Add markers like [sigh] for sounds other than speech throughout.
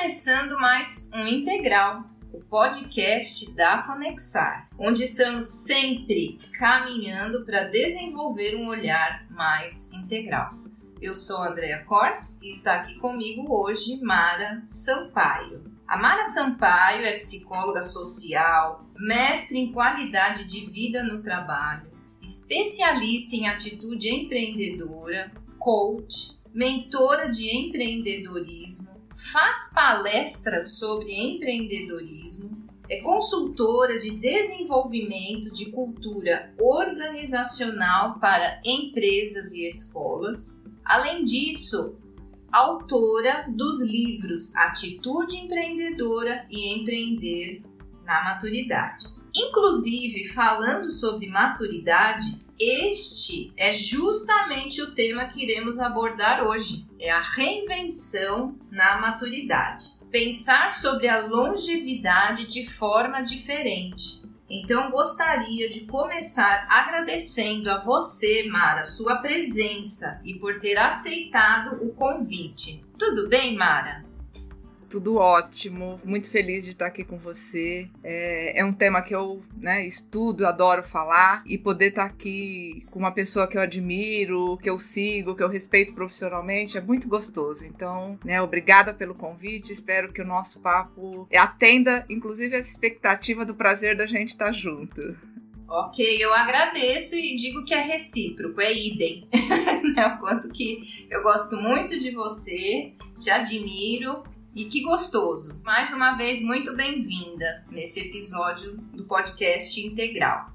começando mais um Integral, o podcast da Conexar, onde estamos sempre caminhando para desenvolver um olhar mais integral. Eu sou Andrea Corps e está aqui comigo hoje Mara Sampaio. A Mara Sampaio é psicóloga social, mestre em qualidade de vida no trabalho, especialista em atitude empreendedora, coach, mentora de empreendedorismo, faz palestras sobre empreendedorismo, é consultora de desenvolvimento de cultura organizacional para empresas e escolas. Além disso, autora dos livros Atitude Empreendedora e Empreender na Maturidade. Inclusive, falando sobre maturidade, este é justamente o tema que iremos abordar hoje: é a reinvenção na maturidade. Pensar sobre a longevidade de forma diferente. Então, gostaria de começar agradecendo a você, Mara, sua presença e por ter aceitado o convite. Tudo bem, Mara? Tudo ótimo, muito feliz de estar aqui com você. É, é um tema que eu né, estudo, adoro falar e poder estar aqui com uma pessoa que eu admiro, que eu sigo, que eu respeito profissionalmente é muito gostoso. Então, né, obrigada pelo convite. Espero que o nosso papo atenda, inclusive, essa expectativa do prazer da gente estar junto. Ok, eu agradeço e digo que é recíproco, é idem. [laughs] Né, o quanto que eu gosto muito de você, te admiro e que gostoso! Mais uma vez, muito bem-vinda nesse episódio do podcast Integral.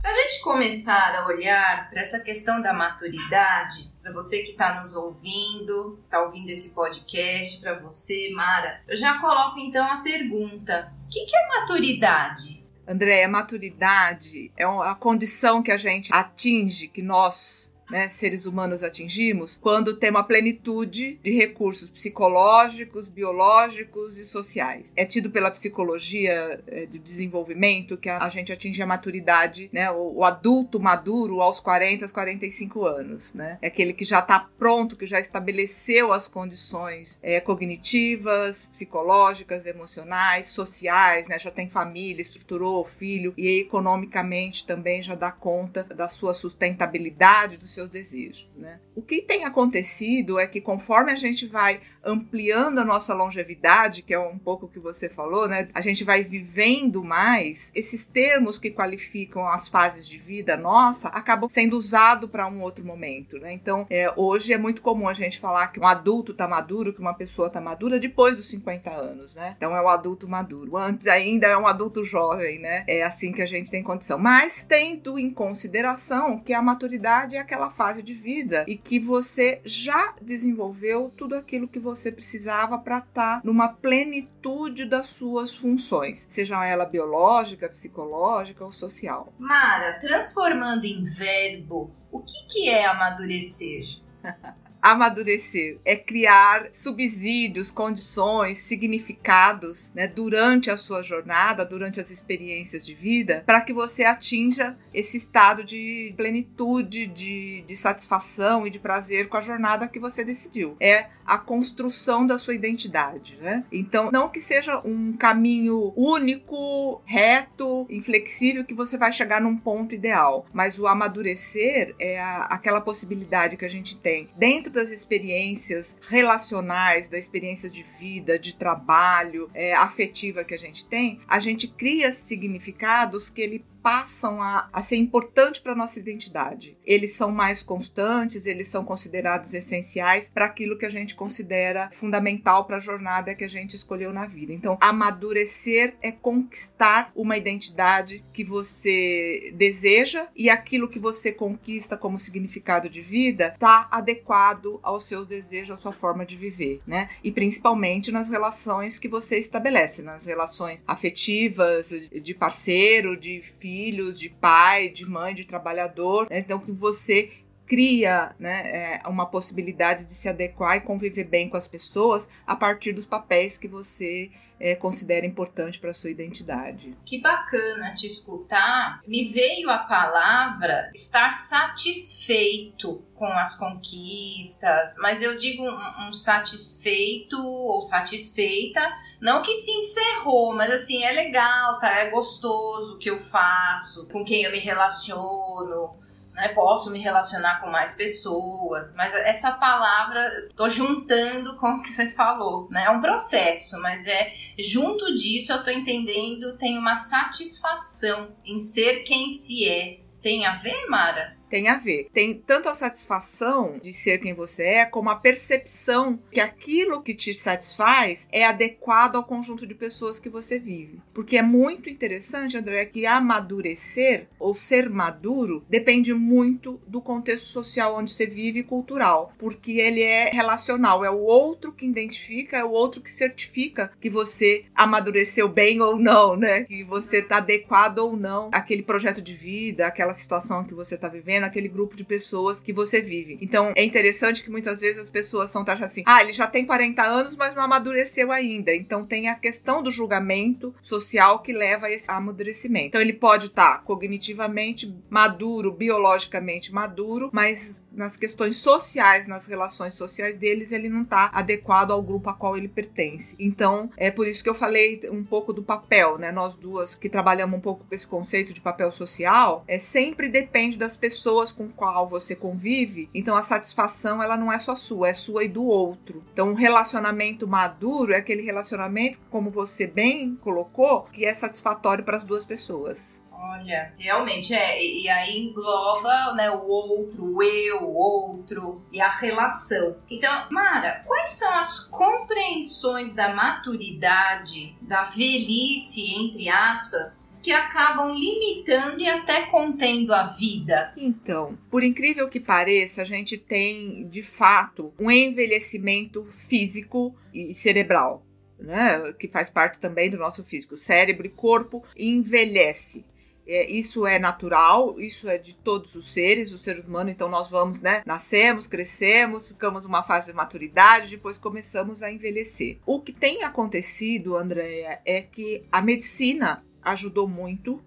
Para a gente começar a olhar para essa questão da maturidade, para você que está nos ouvindo, está ouvindo esse podcast, para você, Mara, eu já coloco então a pergunta: o que, que é maturidade? André, a maturidade é a condição que a gente atinge, que nós né, seres humanos atingimos quando tem uma plenitude de recursos psicológicos, biológicos e sociais. É tido pela psicologia é, de desenvolvimento que a, a, gente atinge a maturidade, né, o, o, adulto maduro aos 40, aos 45 anos. Né? É aquele que já está pronto, que já estabeleceu as condições é, cognitivas, psicológicas, emocionais, sociais, né, já tem família, estruturou o filho e economicamente também já dá conta da sua sustentabilidade, do seu seus desejos, né? O que tem acontecido é que conforme a gente vai ampliando a nossa longevidade, que é um pouco o que você falou, né? A gente vai vivendo mais, esses termos que qualificam as fases de vida nossa acabam sendo usados para um outro momento, né? Então, é, hoje é muito comum a gente falar que um adulto está maduro, que uma pessoa está madura depois dos 50 anos, né? Então é o adulto maduro. Antes ainda é um adulto jovem, né? É assim que a gente tem condição. Mas tendo em consideração que a maturidade é aquela fase de vida e que você já desenvolveu tudo aquilo que você precisava para estar tá numa plenitude das suas funções, seja ela biológica, psicológica ou social. Mara, transformando em verbo, o que, que é amadurecer? [laughs] amadurecer, é criar subsídios, condições, significados né, durante a sua jornada, durante as experiências de vida, para que você atinja esse estado de plenitude, de, de satisfação e de prazer com a jornada que você decidiu. É a construção da sua identidade. Né? Então, não que seja um caminho único, reto, inflexível, que você vai chegar num ponto ideal, mas o amadurecer é a, aquela possibilidade que a gente tem dentro dentro das experiências relacionais, da experiência de vida, de trabalho, é, afetiva que a gente tem, a gente cria significados que ele passam a, a ser importante para nossa identidade. Eles são mais constantes, eles são considerados essenciais para aquilo que a gente considera fundamental para a jornada que a gente escolheu na vida. Então, amadurecer é conquistar uma identidade que você deseja e aquilo que você conquista como significado de vida está adequado aos seus desejos, à sua forma de viver, né? E principalmente nas relações que você estabelece, nas relações afetivas, de parceiro, de filho filhos, de pai, de mãe, de trabalhador. Né? Então, que você cria né, é, uma possibilidade de se adequar e conviver bem com as pessoas a partir dos papéis que você é, considera importante para sua identidade. Que bacana te escutar. Me veio a palavra estar satisfeito com as conquistas, mas eu digo um, um satisfeito ou satisfeita, não que se encerrou, mas assim é legal, tá? É gostoso o que eu faço, com quem eu me relaciono né? Posso me relacionar com mais pessoas, mas essa palavra tô juntando com o que você falou, né? É um processo, mas é junto disso eu tô entendendo, tem uma satisfação em ser quem se é. Tem a ver, Mara? Tem a ver. Tem tanto a satisfação de ser quem você é, como a percepção que aquilo que te satisfaz é adequado ao conjunto de pessoas que você vive. Porque é muito interessante, André, que amadurecer ou ser maduro depende muito do contexto social onde você vive e cultural, porque ele é relacional, é o outro que identifica, é o outro que certifica que você amadureceu bem ou não, né? Que você está adequado ou não àquele projeto de vida, àquela situação que você está vivendo naquele grupo de pessoas que você vive. Então é interessante que muitas vezes as pessoas são taxadas assim: ah, ele já tem 40 anos, mas não amadureceu ainda. Então tem a questão do julgamento social que leva a esse amadurecimento. Então ele pode estar tá cognitivamente maduro, biologicamente maduro, mas nas questões sociais, nas relações sociais deles, ele não está adequado ao grupo a qual ele pertence. Então, é por isso que eu falei um pouco do papel, né? Nós duas que trabalhamos um pouco com esse conceito de papel social, é sempre depende das pessoas com qual você convive. Então, a satisfação ela não é só sua, é sua e do outro. Então, um relacionamento maduro é aquele relacionamento, como você bem colocou, que é satisfatório para as duas pessoas. Olha, realmente é. E aí engloba né, o outro, o eu, o outro e a relação. Então, Mara, quais são as compreensões da maturidade, da velhice, entre aspas, que acabam limitando e até contendo a vida? Então, por incrível que pareça, a gente tem de fato um envelhecimento físico e cerebral. Né, que faz parte também do nosso físico. cérebro e corpo envelhece. É, isso é natural, isso é de todos os seres, o ser humano, então nós vamos, né? Nascemos, crescemos, ficamos numa fase de maturidade, depois começamos a envelhecer. O que tem acontecido, Andréia, é que a medicina ajudou muito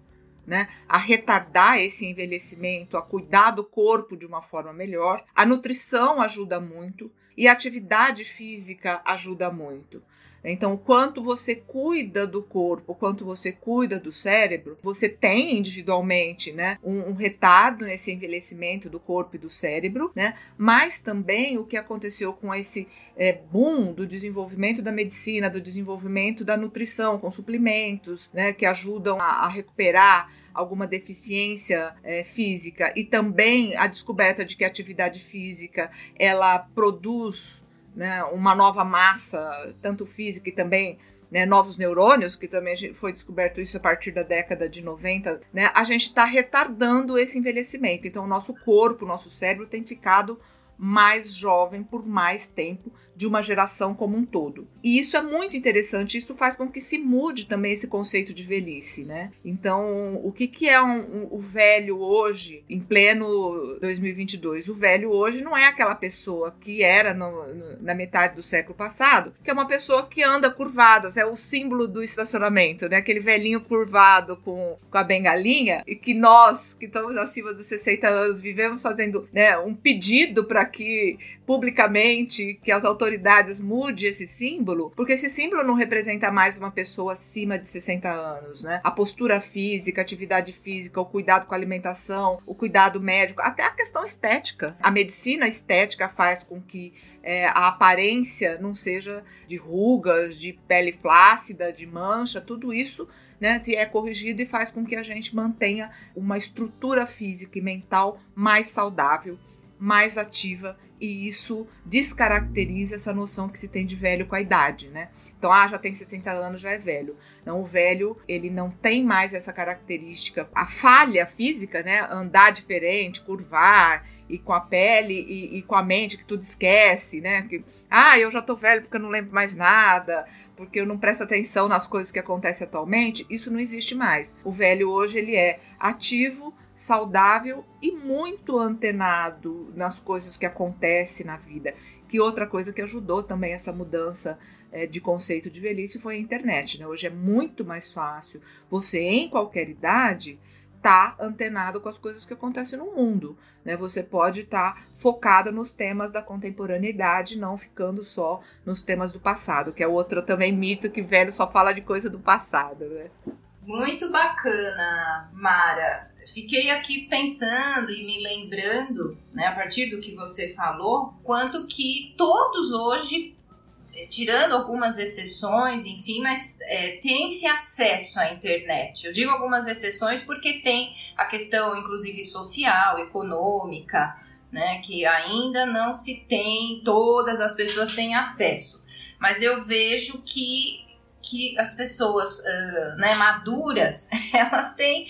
né, a retardar esse envelhecimento, a cuidar do corpo de uma forma melhor. A nutrição ajuda muito e a atividade física ajuda muito. Então, o quanto você cuida do corpo, o quanto você cuida do cérebro, você tem individualmente, né, um, um retardo nesse envelhecimento do corpo e do cérebro, né? Mas também o que aconteceu com esse é, boom do desenvolvimento da medicina, do desenvolvimento da nutrição com suplementos, né, que ajudam a, a recuperar alguma deficiência é, física e também a descoberta de que a atividade física ela produz né, uma nova massa, tanto física e também né, novos neurônios, que também foi descoberto isso a partir da década de 90, né, a gente está retardando esse envelhecimento. Então, o nosso corpo, o nosso cérebro tem ficado mais jovem por mais tempo de uma geração como um todo. E isso é muito interessante, isso faz com que se mude também esse conceito de velhice, né? Então, o que, que é um, um, o velho hoje, em pleno 2022? O velho hoje não é aquela pessoa que era no, no, na metade do século passado, que é uma pessoa que anda curvadas, é o símbolo do estacionamento, né? Aquele velhinho curvado com, com a bengalinha, e que nós, que estamos acima dos 60 anos, vivemos fazendo né, um pedido para que publicamente que as autoridades mude esse símbolo, porque esse símbolo não representa mais uma pessoa acima de 60 anos, né? A postura física, atividade física, o cuidado com a alimentação, o cuidado médico, até a questão estética. A medicina estética faz com que é, a aparência não seja de rugas, de pele flácida, de mancha, tudo isso né, é corrigido e faz com que a gente mantenha uma estrutura física e mental mais saudável mais ativa e isso descaracteriza essa noção que se tem de velho com a idade, né? Então, ah, já tem 60 anos, já é velho. Não, o velho, ele não tem mais essa característica. A falha física, né? Andar diferente, curvar, e com a pele e, e, com a mente que tudo esquece, né? Que, ah, eu já tô velho porque eu não lembro mais nada, porque eu não presto atenção nas coisas que acontecem atualmente. Isso não existe mais. O velho hoje, ele é ativo, saudável e muito antenado nas coisas que acontecem na vida. Que outra coisa que ajudou também essa mudança é, de conceito de velhice foi a internet. Né? Hoje é muito mais fácil você, em qualquer idade, tá antenado com as coisas que acontecem no mundo, né? Você pode estar tá focado nos temas da contemporaneidade, não ficando só nos temas do passado, que é outro também mito que velho só fala de coisa do passado, né? Muito bacana, Mara. Fiquei aqui pensando e me lembrando, né, a partir do que você falou, quanto que todos hoje tirando algumas exceções, enfim, mas é, tem-se acesso à internet. Eu digo algumas exceções porque tem a questão, inclusive, social, econômica, né, que ainda não se tem, todas as pessoas têm acesso. Mas eu vejo que que as pessoas uh, né, maduras [laughs] elas têm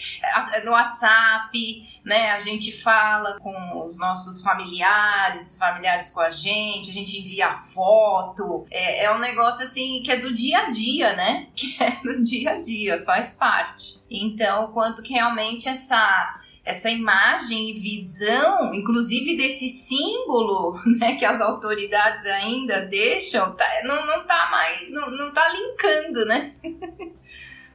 no WhatsApp, né? A gente fala com os nossos familiares, familiares com a gente, a gente envia foto. É, é um negócio assim que é do dia a dia, né? [laughs] Que é do dia a dia, faz parte. Então, quanto que realmente essa essa imagem e visão, inclusive desse símbolo, [laughs] né, que as autoridades ainda deixam, tá, não, não tá mais, não, não tá linkando, né? [laughs]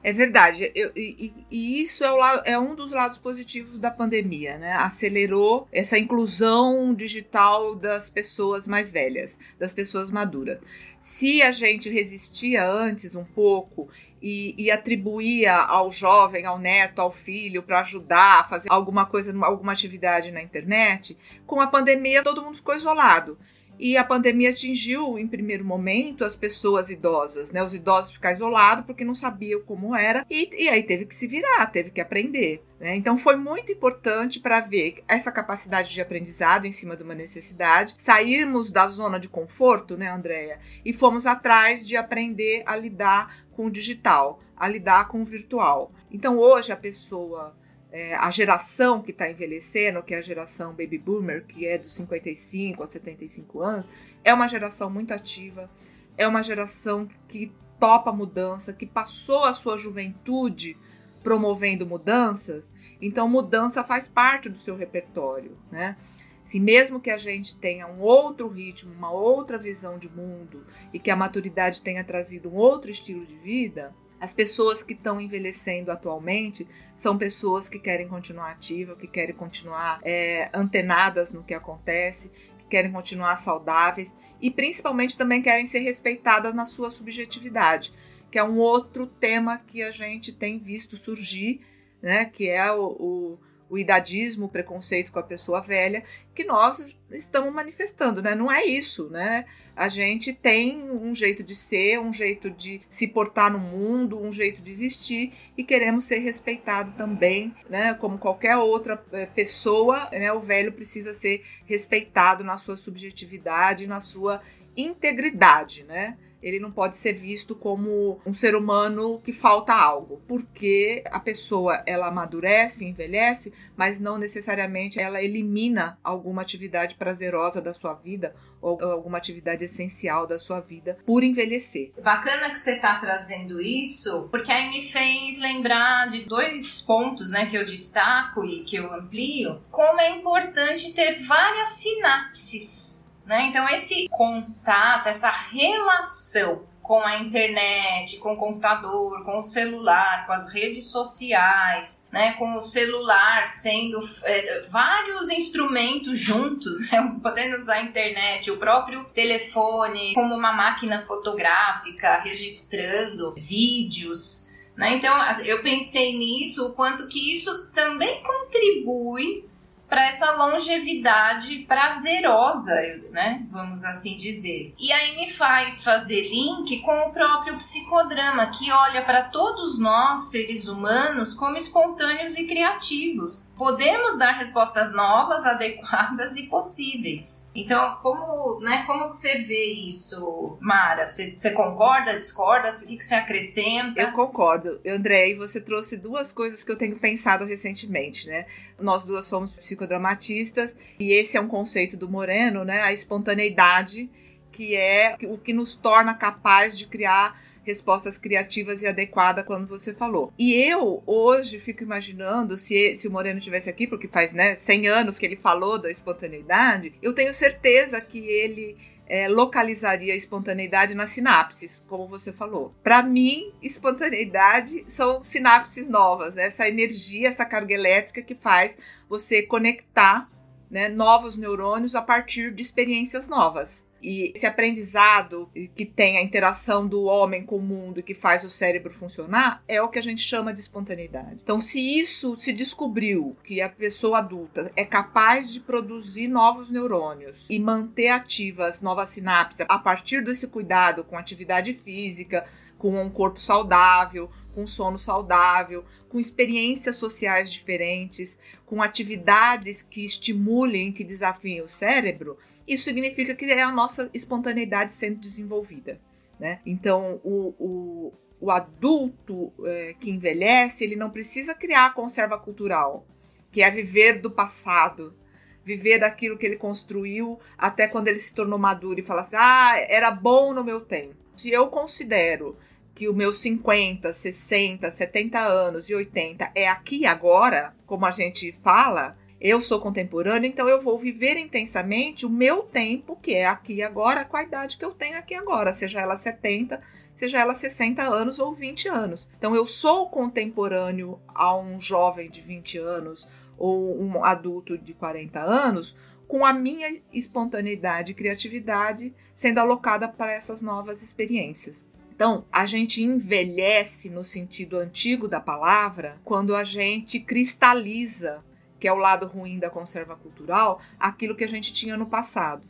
É verdade, eu, e, e, isso é, o, é, um dos lados positivos da pandemia, né? Acelerou essa inclusão digital das pessoas mais velhas, das pessoas maduras. Se a gente resistia antes um pouco e, e, atribuía ao jovem, ao neto, ao filho para ajudar a fazer alguma coisa, alguma atividade na internet, com a pandemia todo mundo ficou isolado. E a pandemia atingiu, em primeiro momento, as pessoas idosas, né? Os idosos ficaram isolados porque não sabiam como era, e, e aí teve que se virar, teve que aprender. Né? Então foi muito importante para ver essa capacidade de aprendizado em cima de uma necessidade, sairmos da zona de conforto, né, Andréia? E fomos atrás de aprender a lidar com o digital, a lidar com o virtual. Então hoje a pessoa é, a geração que está envelhecendo, que é a geração baby boomer, que é dos 55 a 75 anos, é uma geração muito ativa, é uma geração que topa mudança, que passou a sua juventude promovendo mudanças, então mudança faz parte do seu repertório, né? Se mesmo que a gente tenha um outro ritmo, uma outra visão de mundo e que a maturidade tenha trazido um outro estilo de vida, as pessoas que estão envelhecendo atualmente são pessoas que querem continuar ativas, que querem continuar é, antenadas no que acontece, que querem continuar saudáveis e principalmente também querem ser respeitadas na sua subjetividade, que é um outro tema que a gente tem visto surgir, né? Que é o, o o idadismo, o preconceito com a pessoa velha, que nós estamos manifestando, né? Não é isso, né? A gente tem um jeito de ser, um jeito de se portar no mundo, um jeito de existir e queremos ser respeitado também, né? Como qualquer outra eh, pessoa, né? O velho precisa ser respeitado na sua subjetividade, na sua integridade, né? Ele não pode ser visto como um ser humano que falta algo, porque a pessoa ela amadurece, envelhece, mas não necessariamente ela elimina alguma atividade prazerosa da sua vida ou alguma atividade essencial da sua vida por envelhecer. Bacana que você está trazendo isso, porque aí me fez lembrar de dois pontos, né, que eu destaco e que eu amplio, como é importante ter várias sinapses né? Então, esse contato, essa relação com a internet, com o computador, com o celular, com as redes sociais, né, com o celular sendo é, vários instrumentos juntos, né, podendo usar a internet, o próprio telefone como uma máquina fotográfica, registrando vídeos. Né? Então, eu pensei nisso, o quanto que isso também contribui para essa longevidade prazerosa, né? Vamos assim dizer. E aí me faz fazer link com o próprio psicodrama, que olha para todos nós, seres humanos, como espontâneos e criativos. Podemos dar respostas novas, [laughs] adequadas e possíveis. Então, como, né, como que você vê isso, Mara? Você, você concorda, discorda? O que, que você acrescenta? Eu concordo. André, e você trouxe duas coisas que eu tenho pensado recentemente, né? Nós duas somos psicodramatistas, e esse é um conceito do Moreno, né? A espontaneidade, que é o que nos torna capaz de criar respostas criativas e adequadas, como você falou. E eu, hoje, fico imaginando, se, se o Moreno tivesse aqui, porque faz né, 100 anos que ele falou da espontaneidade, eu tenho certeza que ele é, localizaria a espontaneidade nas sinapses, como você falou. Para mim, espontaneidade são sinapses novas, né? essa energia, essa carga elétrica que faz você conectar né, novos neurônios a partir de experiências novas. E esse aprendizado que tem a interação do homem com o mundo que faz o cérebro funcionar é o que a gente chama de espontaneidade. Então, se isso se descobriu que a pessoa adulta é capaz de produzir novos neurônios e manter ativas novas sinapses a partir desse cuidado com atividade física, com um corpo saudável, com sono saudável, com experiências sociais diferentes, com atividades que estimulem, que desafiem o cérebro, isso significa que é a nossa espontaneidade sendo desenvolvida. Né? Então, o, o, o adulto é, que envelhece, ele não precisa criar a conserva cultural, que é viver do passado, viver daquilo que ele construiu até quando ele se tornou maduro e falar assim: ah, era bom no meu tempo. Se eu considero que o meu 50, 60, 70 anos e 80 é aqui agora, como a gente fala, eu sou contemporâneo, então eu vou viver intensamente o meu tempo, que é aqui agora, com a idade que eu tenho aqui agora, seja ela 70, seja ela 60 anos ou 20 anos. Então eu sou contemporâneo a um jovem de 20 anos ou um adulto de 40 anos, com a minha espontaneidade e criatividade sendo alocada para essas novas experiências. Então, a gente envelhece no sentido antigo da palavra quando a gente cristaliza que é o lado ruim da conserva cultural, aquilo que a gente tinha no passado.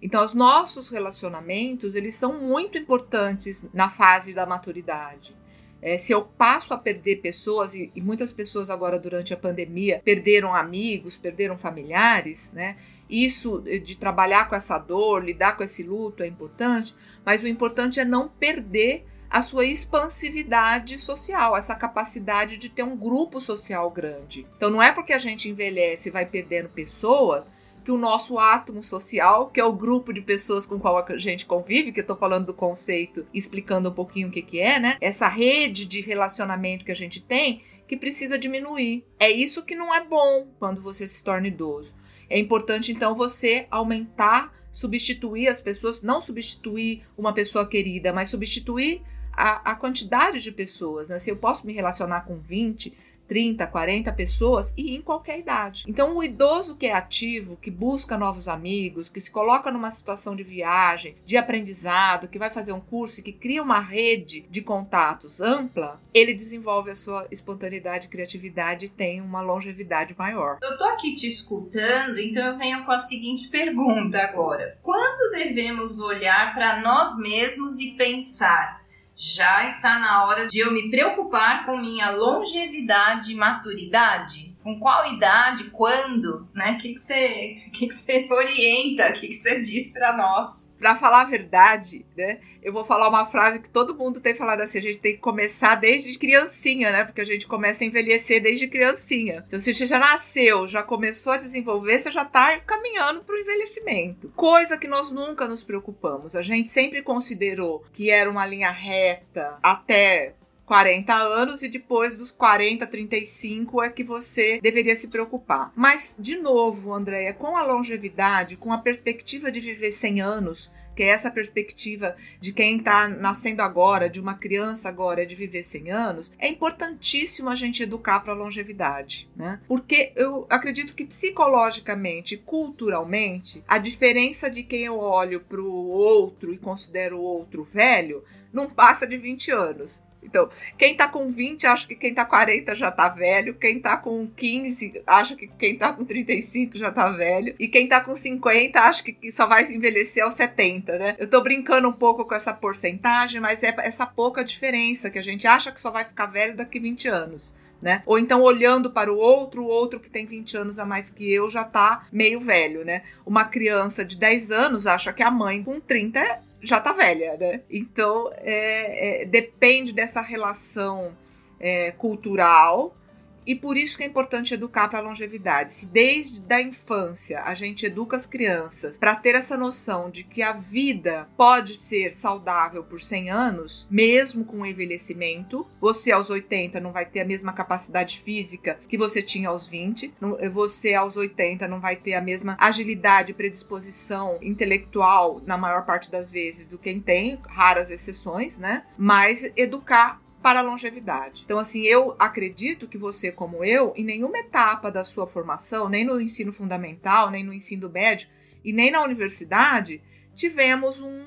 Então, os nossos relacionamentos, eles são muito importantes na fase da maturidade. É, se eu passo a perder pessoas, e, e, muitas pessoas agora durante a pandemia perderam amigos, perderam familiares, né? Isso de trabalhar com essa dor, lidar com esse luto é importante, mas o importante é não perder a sua expansividade social, essa capacidade de ter um grupo social grande. Então não é porque a gente envelhece e vai perdendo pessoas que o nosso átomo social, que é o grupo de pessoas com qual a gente convive, que eu tô falando do conceito, explicando um pouquinho o que que é, né? Essa rede de relacionamento que a gente tem, que precisa diminuir. É isso que não é bom quando você se torna idoso. É importante então você aumentar, substituir as pessoas, não substituir uma pessoa querida, mas substituir a, a quantidade de pessoas, né? Se eu posso me relacionar com 20, 30, 40 pessoas e em qualquer idade. Então, o idoso que é ativo, que busca novos amigos, que se coloca numa situação de viagem, de aprendizado, que vai fazer um curso, que cria uma rede de contatos ampla, ele desenvolve a sua espontaneidade e criatividade e tem uma longevidade maior. Eu tô aqui te escutando, então eu venho com a seguinte pergunta agora: quando devemos olhar para nós mesmos e pensar já está na hora de eu me preocupar com minha longevidade e maturidade? Com qual idade, quando, né? O que, que, você, [laughs] que, que você orienta, o que, que você diz para nós? Para falar a verdade, né? Eu vou falar uma frase que todo mundo tem falado assim: a gente tem que começar desde criancinha, né? Porque a gente começa a envelhecer desde criancinha. Então, se você já nasceu, já começou a desenvolver, você já está caminhando para o envelhecimento. Coisa que nós nunca nos preocupamos. A gente sempre considerou que era uma linha reta até 40 anos e depois dos 40, 35 é que você deveria se preocupar. Mas, de novo, Andréia, com a longevidade, com a perspectiva de viver 100 anos, que é essa perspectiva de quem está nascendo agora, de uma criança agora, de viver 100 anos, é importantíssimo a gente educar para a longevidade, né? Porque eu acredito que psicologicamente, culturalmente, a diferença de quem eu olho para o outro e considero o outro velho não passa de 20 anos. Então, quem tá com 20 acha que quem tá 40 já tá velho, quem tá com 15 acha que quem tá com 35 já tá velho, e quem tá com 50 acha que só vai envelhecer aos 70, né? Eu tô brincando um pouco com essa porcentagem, mas é essa pouca diferença que a gente acha que só vai ficar velho daqui 20 anos. Né? Ou então olhando para o outro, o outro que tem 20 anos a mais que eu já tá meio velho, né? Uma criança de 10 anos acha que a mãe com 30 é já tá velha, né? Então é, é, depende dessa relação é, cultural E por isso que é importante educar para a longevidade. Se desde da infância a gente educa as crianças para ter essa noção de que a vida pode ser saudável por 100 anos, mesmo com o envelhecimento, você aos 80 não vai ter a mesma capacidade física que você tinha aos 20, você aos 80 não vai ter a mesma agilidade e predisposição intelectual na maior parte das vezes do quem tem, raras exceções, né? Mas educar para a longevidade. Então, assim, eu acredito que você, como eu, em nenhuma etapa da sua formação, nem no ensino fundamental, nem no ensino médio e nem na universidade, tivemos um,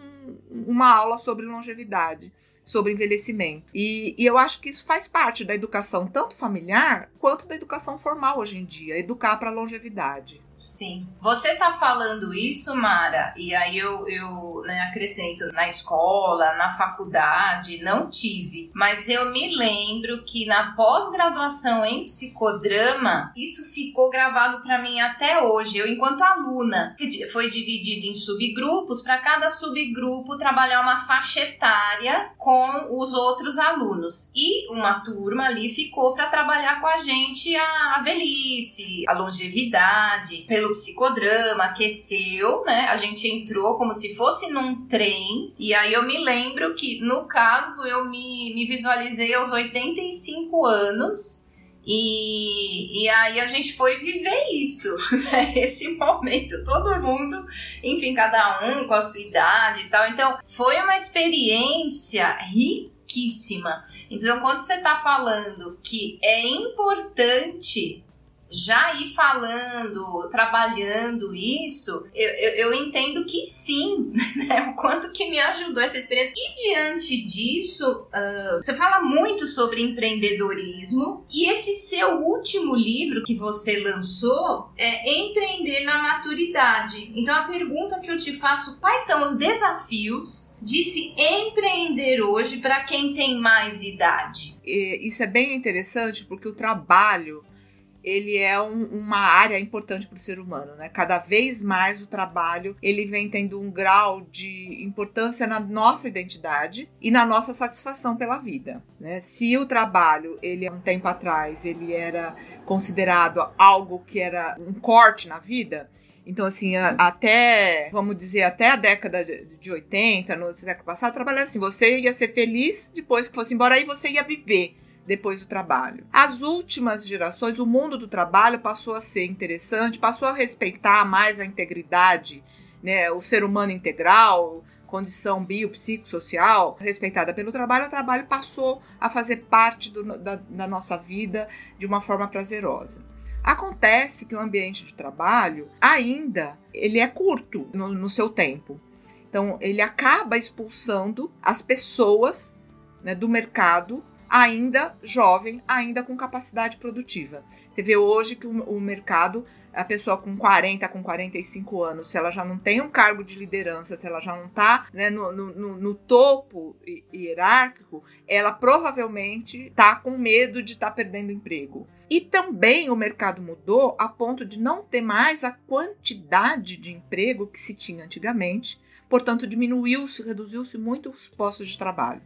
uma aula sobre longevidade sobre envelhecimento. E, e, eu acho que isso faz parte da educação, tanto familiar quanto da educação formal hoje em dia educar para longevidade. Sim. Você tá falando isso, Mara, e aí eu, eu né, acrescento, na escola, na faculdade, não tive. Mas eu me lembro que na pós-graduação em psicodrama, isso ficou gravado para mim até hoje. Eu, enquanto aluna, foi dividido em subgrupos, para cada subgrupo trabalhar uma faixa etária com os outros alunos. E uma turma ali ficou para trabalhar com a gente a, a velhice, a longevidade pelo psicodrama, aqueceu, né? A gente entrou como se fosse num trem. E aí eu me lembro que, no caso, eu me, me visualizei aos 85 anos. E, e aí a gente foi viver isso, [laughs] né? Esse momento, todo mundo, enfim, cada um com a sua idade e tal. Então, foi uma experiência riquíssima. Então, quando você está falando que é importante já ir falando, trabalhando isso, eu, eu, eu, entendo que sim, [laughs] né? O quanto que me ajudou essa experiência. E diante disso, uh, você fala muito sobre empreendedorismo e esse seu último livro que você lançou é Empreender na Maturidade. Então a pergunta que eu te faço, quais são os desafios de se empreender hoje para quem tem mais idade? Isso é bem interessante porque o trabalho ele é um, uma área importante para o ser humano, né? Cada vez mais o trabalho ele vem tendo um grau de importância na nossa identidade e na nossa satisfação pela vida, né? Se o trabalho ele um tempo atrás ele era considerado algo que era um corte na vida, então, assim, até, vamos dizer, até a década de 80, no século passado, trabalhando assim, você ia ser feliz depois que fosse embora, aí você ia viver depois do trabalho. As últimas gerações, o mundo do trabalho passou a ser interessante, passou a respeitar mais a integridade, né, o ser humano integral, condição biopsicossocial respeitada pelo trabalho, o trabalho passou a fazer parte do, da, da nossa vida de uma forma prazerosa. Acontece que o ambiente de trabalho ainda ele é curto no, no seu tempo. Então ele acaba expulsando as pessoas né, do mercado ainda jovem, ainda com capacidade produtiva. Você vê hoje que o, o, mercado, a pessoa com 40, com 45 anos, se ela já não tem um cargo de liderança, se ela já não está né, no, no, no, topo hierárquico, ela provavelmente está com medo de estar tá perdendo emprego. E também o mercado mudou a ponto de não ter mais a quantidade de emprego que se tinha antigamente, portanto, diminuiu-se, reduziu-se muito os postos de trabalho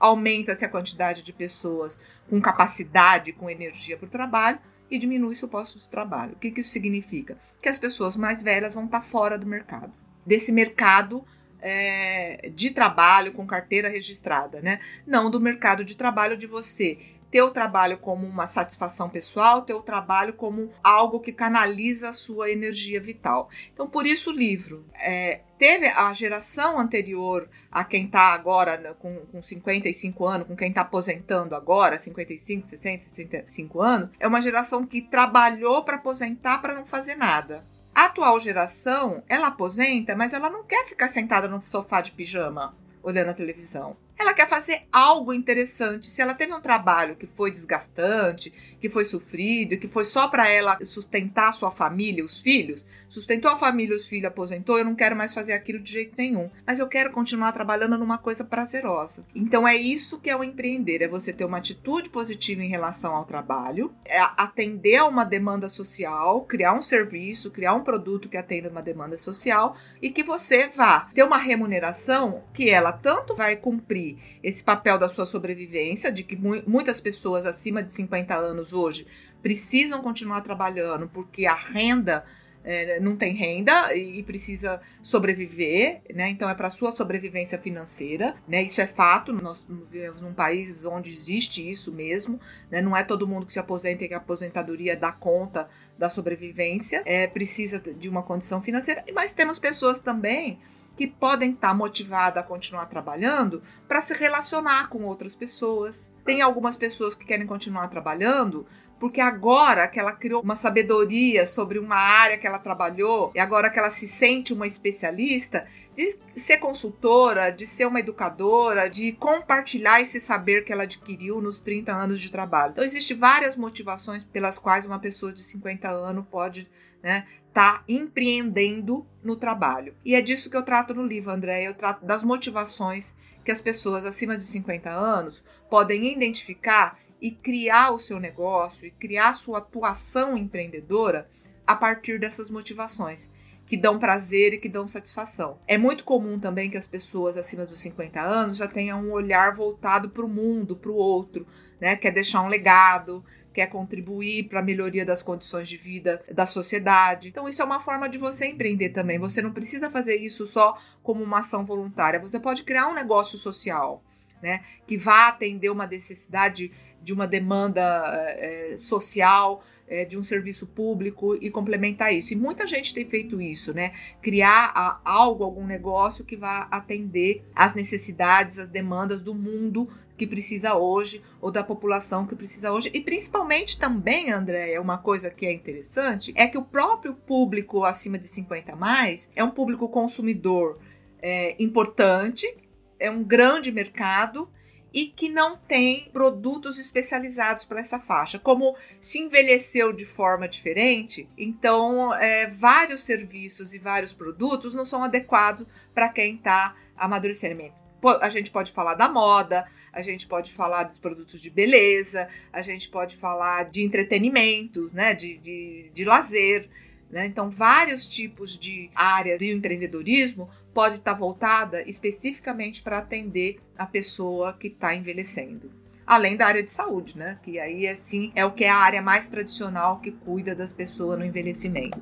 aumenta-se a quantidade de pessoas com capacidade, com energia para o trabalho e diminui-se o posto de trabalho. O que, que isso significa? Que as pessoas mais velhas vão estar fora do mercado. Desse mercado é, de trabalho com carteira registrada, né? Não do mercado de trabalho de você ter o trabalho como uma satisfação pessoal, ter o trabalho como algo que canaliza a sua energia vital. Então, por isso o livro. É, teve a geração anterior a quem está agora né, com, com 55 anos, com quem está aposentando agora, 55, 60, 65 anos, é uma geração que trabalhou para aposentar para não fazer nada. A atual geração, ela aposenta, mas ela não quer ficar sentada no sofá de pijama olhando a televisão ela quer fazer algo interessante. Se ela teve um trabalho que foi desgastante, que foi sofrido, que foi só para ela sustentar a sua família, os filhos, sustentou a família, os filhos, aposentou, eu não quero mais fazer aquilo de jeito nenhum. Mas eu quero continuar trabalhando numa coisa prazerosa. Então é isso que é o empreender, é você ter uma atitude positiva em relação ao trabalho, é atender a uma demanda social, criar um serviço, criar um produto que atenda uma demanda social e que você vá ter uma remuneração que ela tanto vai cumprir esse papel da sua sobrevivência, de que mu muitas pessoas acima de 50 anos hoje precisam continuar trabalhando porque a renda é, não tem renda e precisa sobreviver, né? Então é para sua sobrevivência financeira, né? Isso é fato. Nós vivemos num país onde existe isso mesmo, né? Não é todo mundo que se aposenta e que a aposentadoria dá conta da sobrevivência. É precisa de uma condição financeira, mas temos pessoas também que podem estar motivadas a continuar trabalhando para se relacionar com outras pessoas. Tem algumas pessoas que querem continuar trabalhando porque agora que ela criou uma sabedoria sobre uma área que ela trabalhou, e agora que ela se sente uma especialista, de ser consultora, de ser uma educadora, de compartilhar esse saber que ela adquiriu nos 30 anos de trabalho. Então, existem várias motivações pelas quais uma pessoa de 50 anos pode né, tá empreendendo no trabalho. E é disso que eu trato no livro, André. Eu trato das motivações que as pessoas acima de 50 anos podem identificar e criar o seu negócio e criar sua atuação empreendedora a partir dessas motivações que dão prazer e que dão satisfação. É muito comum também que as pessoas acima dos 50 anos já tenham um olhar voltado para o mundo, para o outro, né? Quer deixar um legado, quer contribuir para a melhoria das condições de vida da sociedade. Então, isso é uma forma de você empreender também. Você não precisa fazer isso só como uma ação voluntária. Você pode criar um negócio social. Né, que vá atender uma necessidade de uma demanda é, social, é, de um serviço público e complementar isso. E muita gente tem feito isso, né? Criar a, algo, algum negócio que vá atender às necessidades, às demandas do mundo que precisa hoje, ou da população que precisa hoje. E principalmente também, André, uma coisa que é interessante, é que o próprio público acima de 50 mais é um público consumidor é, importante, é um grande mercado e que não tem produtos especializados para essa faixa. Como se envelheceu de forma diferente, então é, vários serviços e vários produtos não são adequados para quem está amadurecendo. A gente pode falar da moda, a gente pode falar dos produtos de beleza, a gente pode falar de entretenimento, né, de, de, de lazer. Né? Então, vários tipos de áreas do empreendedorismo pode estar voltada especificamente para atender a pessoa que está envelhecendo. Além da área de saúde, né? Que aí, assim, é o que é a área mais tradicional que cuida das pessoas no envelhecimento.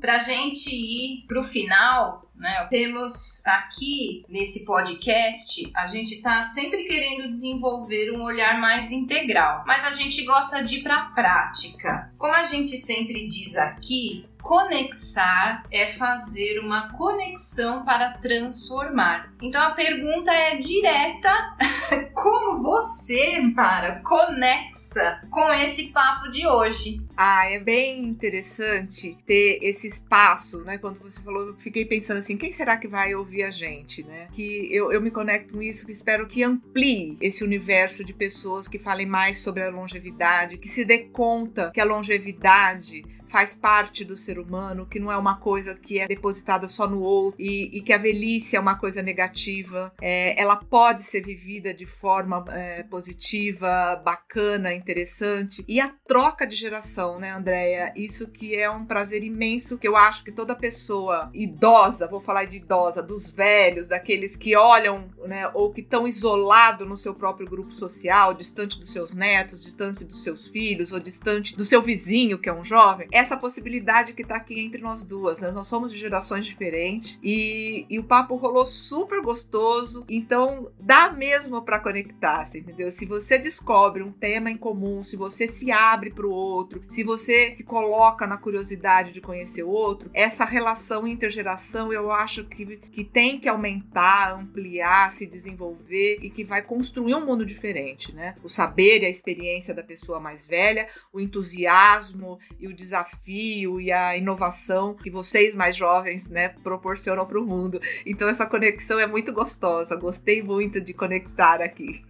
Para gente ir para o final, né? Temos aqui nesse podcast, a gente está sempre querendo desenvolver um olhar mais integral, mas a gente gosta de ir para a prática. Como a gente sempre diz aqui, Conexar é fazer uma conexão para transformar. Então a pergunta é direta: [laughs] como você, Mara, conexa com esse papo de hoje? Ah, é bem interessante ter esse espaço, né? Quando você falou, eu fiquei pensando assim, quem será que vai ouvir a gente, né? Que eu, eu me conecto com isso, que espero que amplie esse universo de pessoas que falem mais sobre a longevidade, que se dê conta que a longevidade faz parte do ser humano, que não é uma coisa que é depositada só no outro e, e que a velhice é uma coisa negativa. É, ela pode ser vivida de forma é, positiva, bacana, interessante. E a troca de geração, né, Andréia? Isso que é um prazer imenso que eu acho que toda pessoa idosa, vou falar de idosa, dos velhos, daqueles que olham, né, ou que estão isolados no seu próprio grupo social, distante dos seus netos, distante dos seus filhos, ou distante do seu vizinho, que é um jovem, é essa possibilidade que tá aqui entre nós duas, né? Nós somos de gerações diferentes e, e o papo rolou super gostoso, então dá mesmo para conectar, assim, entendeu? Se você descobre um tema em comum, se você se abre para o outro, se você se coloca na curiosidade de conhecer o outro, essa relação intergeração eu acho que, que tem que aumentar, ampliar, se desenvolver e que vai construir um mundo diferente, né? O saber e a experiência da pessoa mais velha, o entusiasmo e o desafio desafio e a inovação que vocês mais jovens, né, proporcionam para o mundo. Então essa conexão é muito gostosa. Gostei muito de conectar aqui.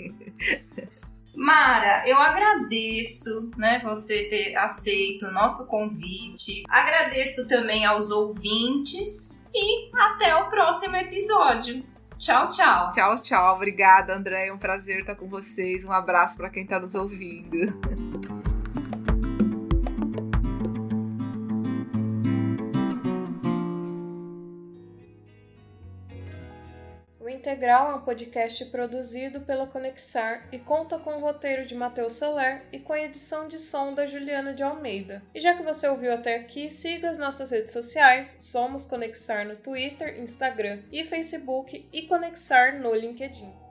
Mara, eu agradeço, né, você ter aceito o nosso convite. Agradeço também aos ouvintes e até o próximo episódio. Tchau, tchau. Tchau, tchau. Obrigada, André. É um prazer estar com vocês. Um abraço para quem está nos ouvindo. Integral é um podcast produzido pela Conexar e conta com o roteiro de Matheus Soler e com a edição de som da Juliana de Almeida. E já que você ouviu até aqui, siga as nossas redes sociais, somos Conexar no Twitter, Instagram e Facebook e Conexar no LinkedIn.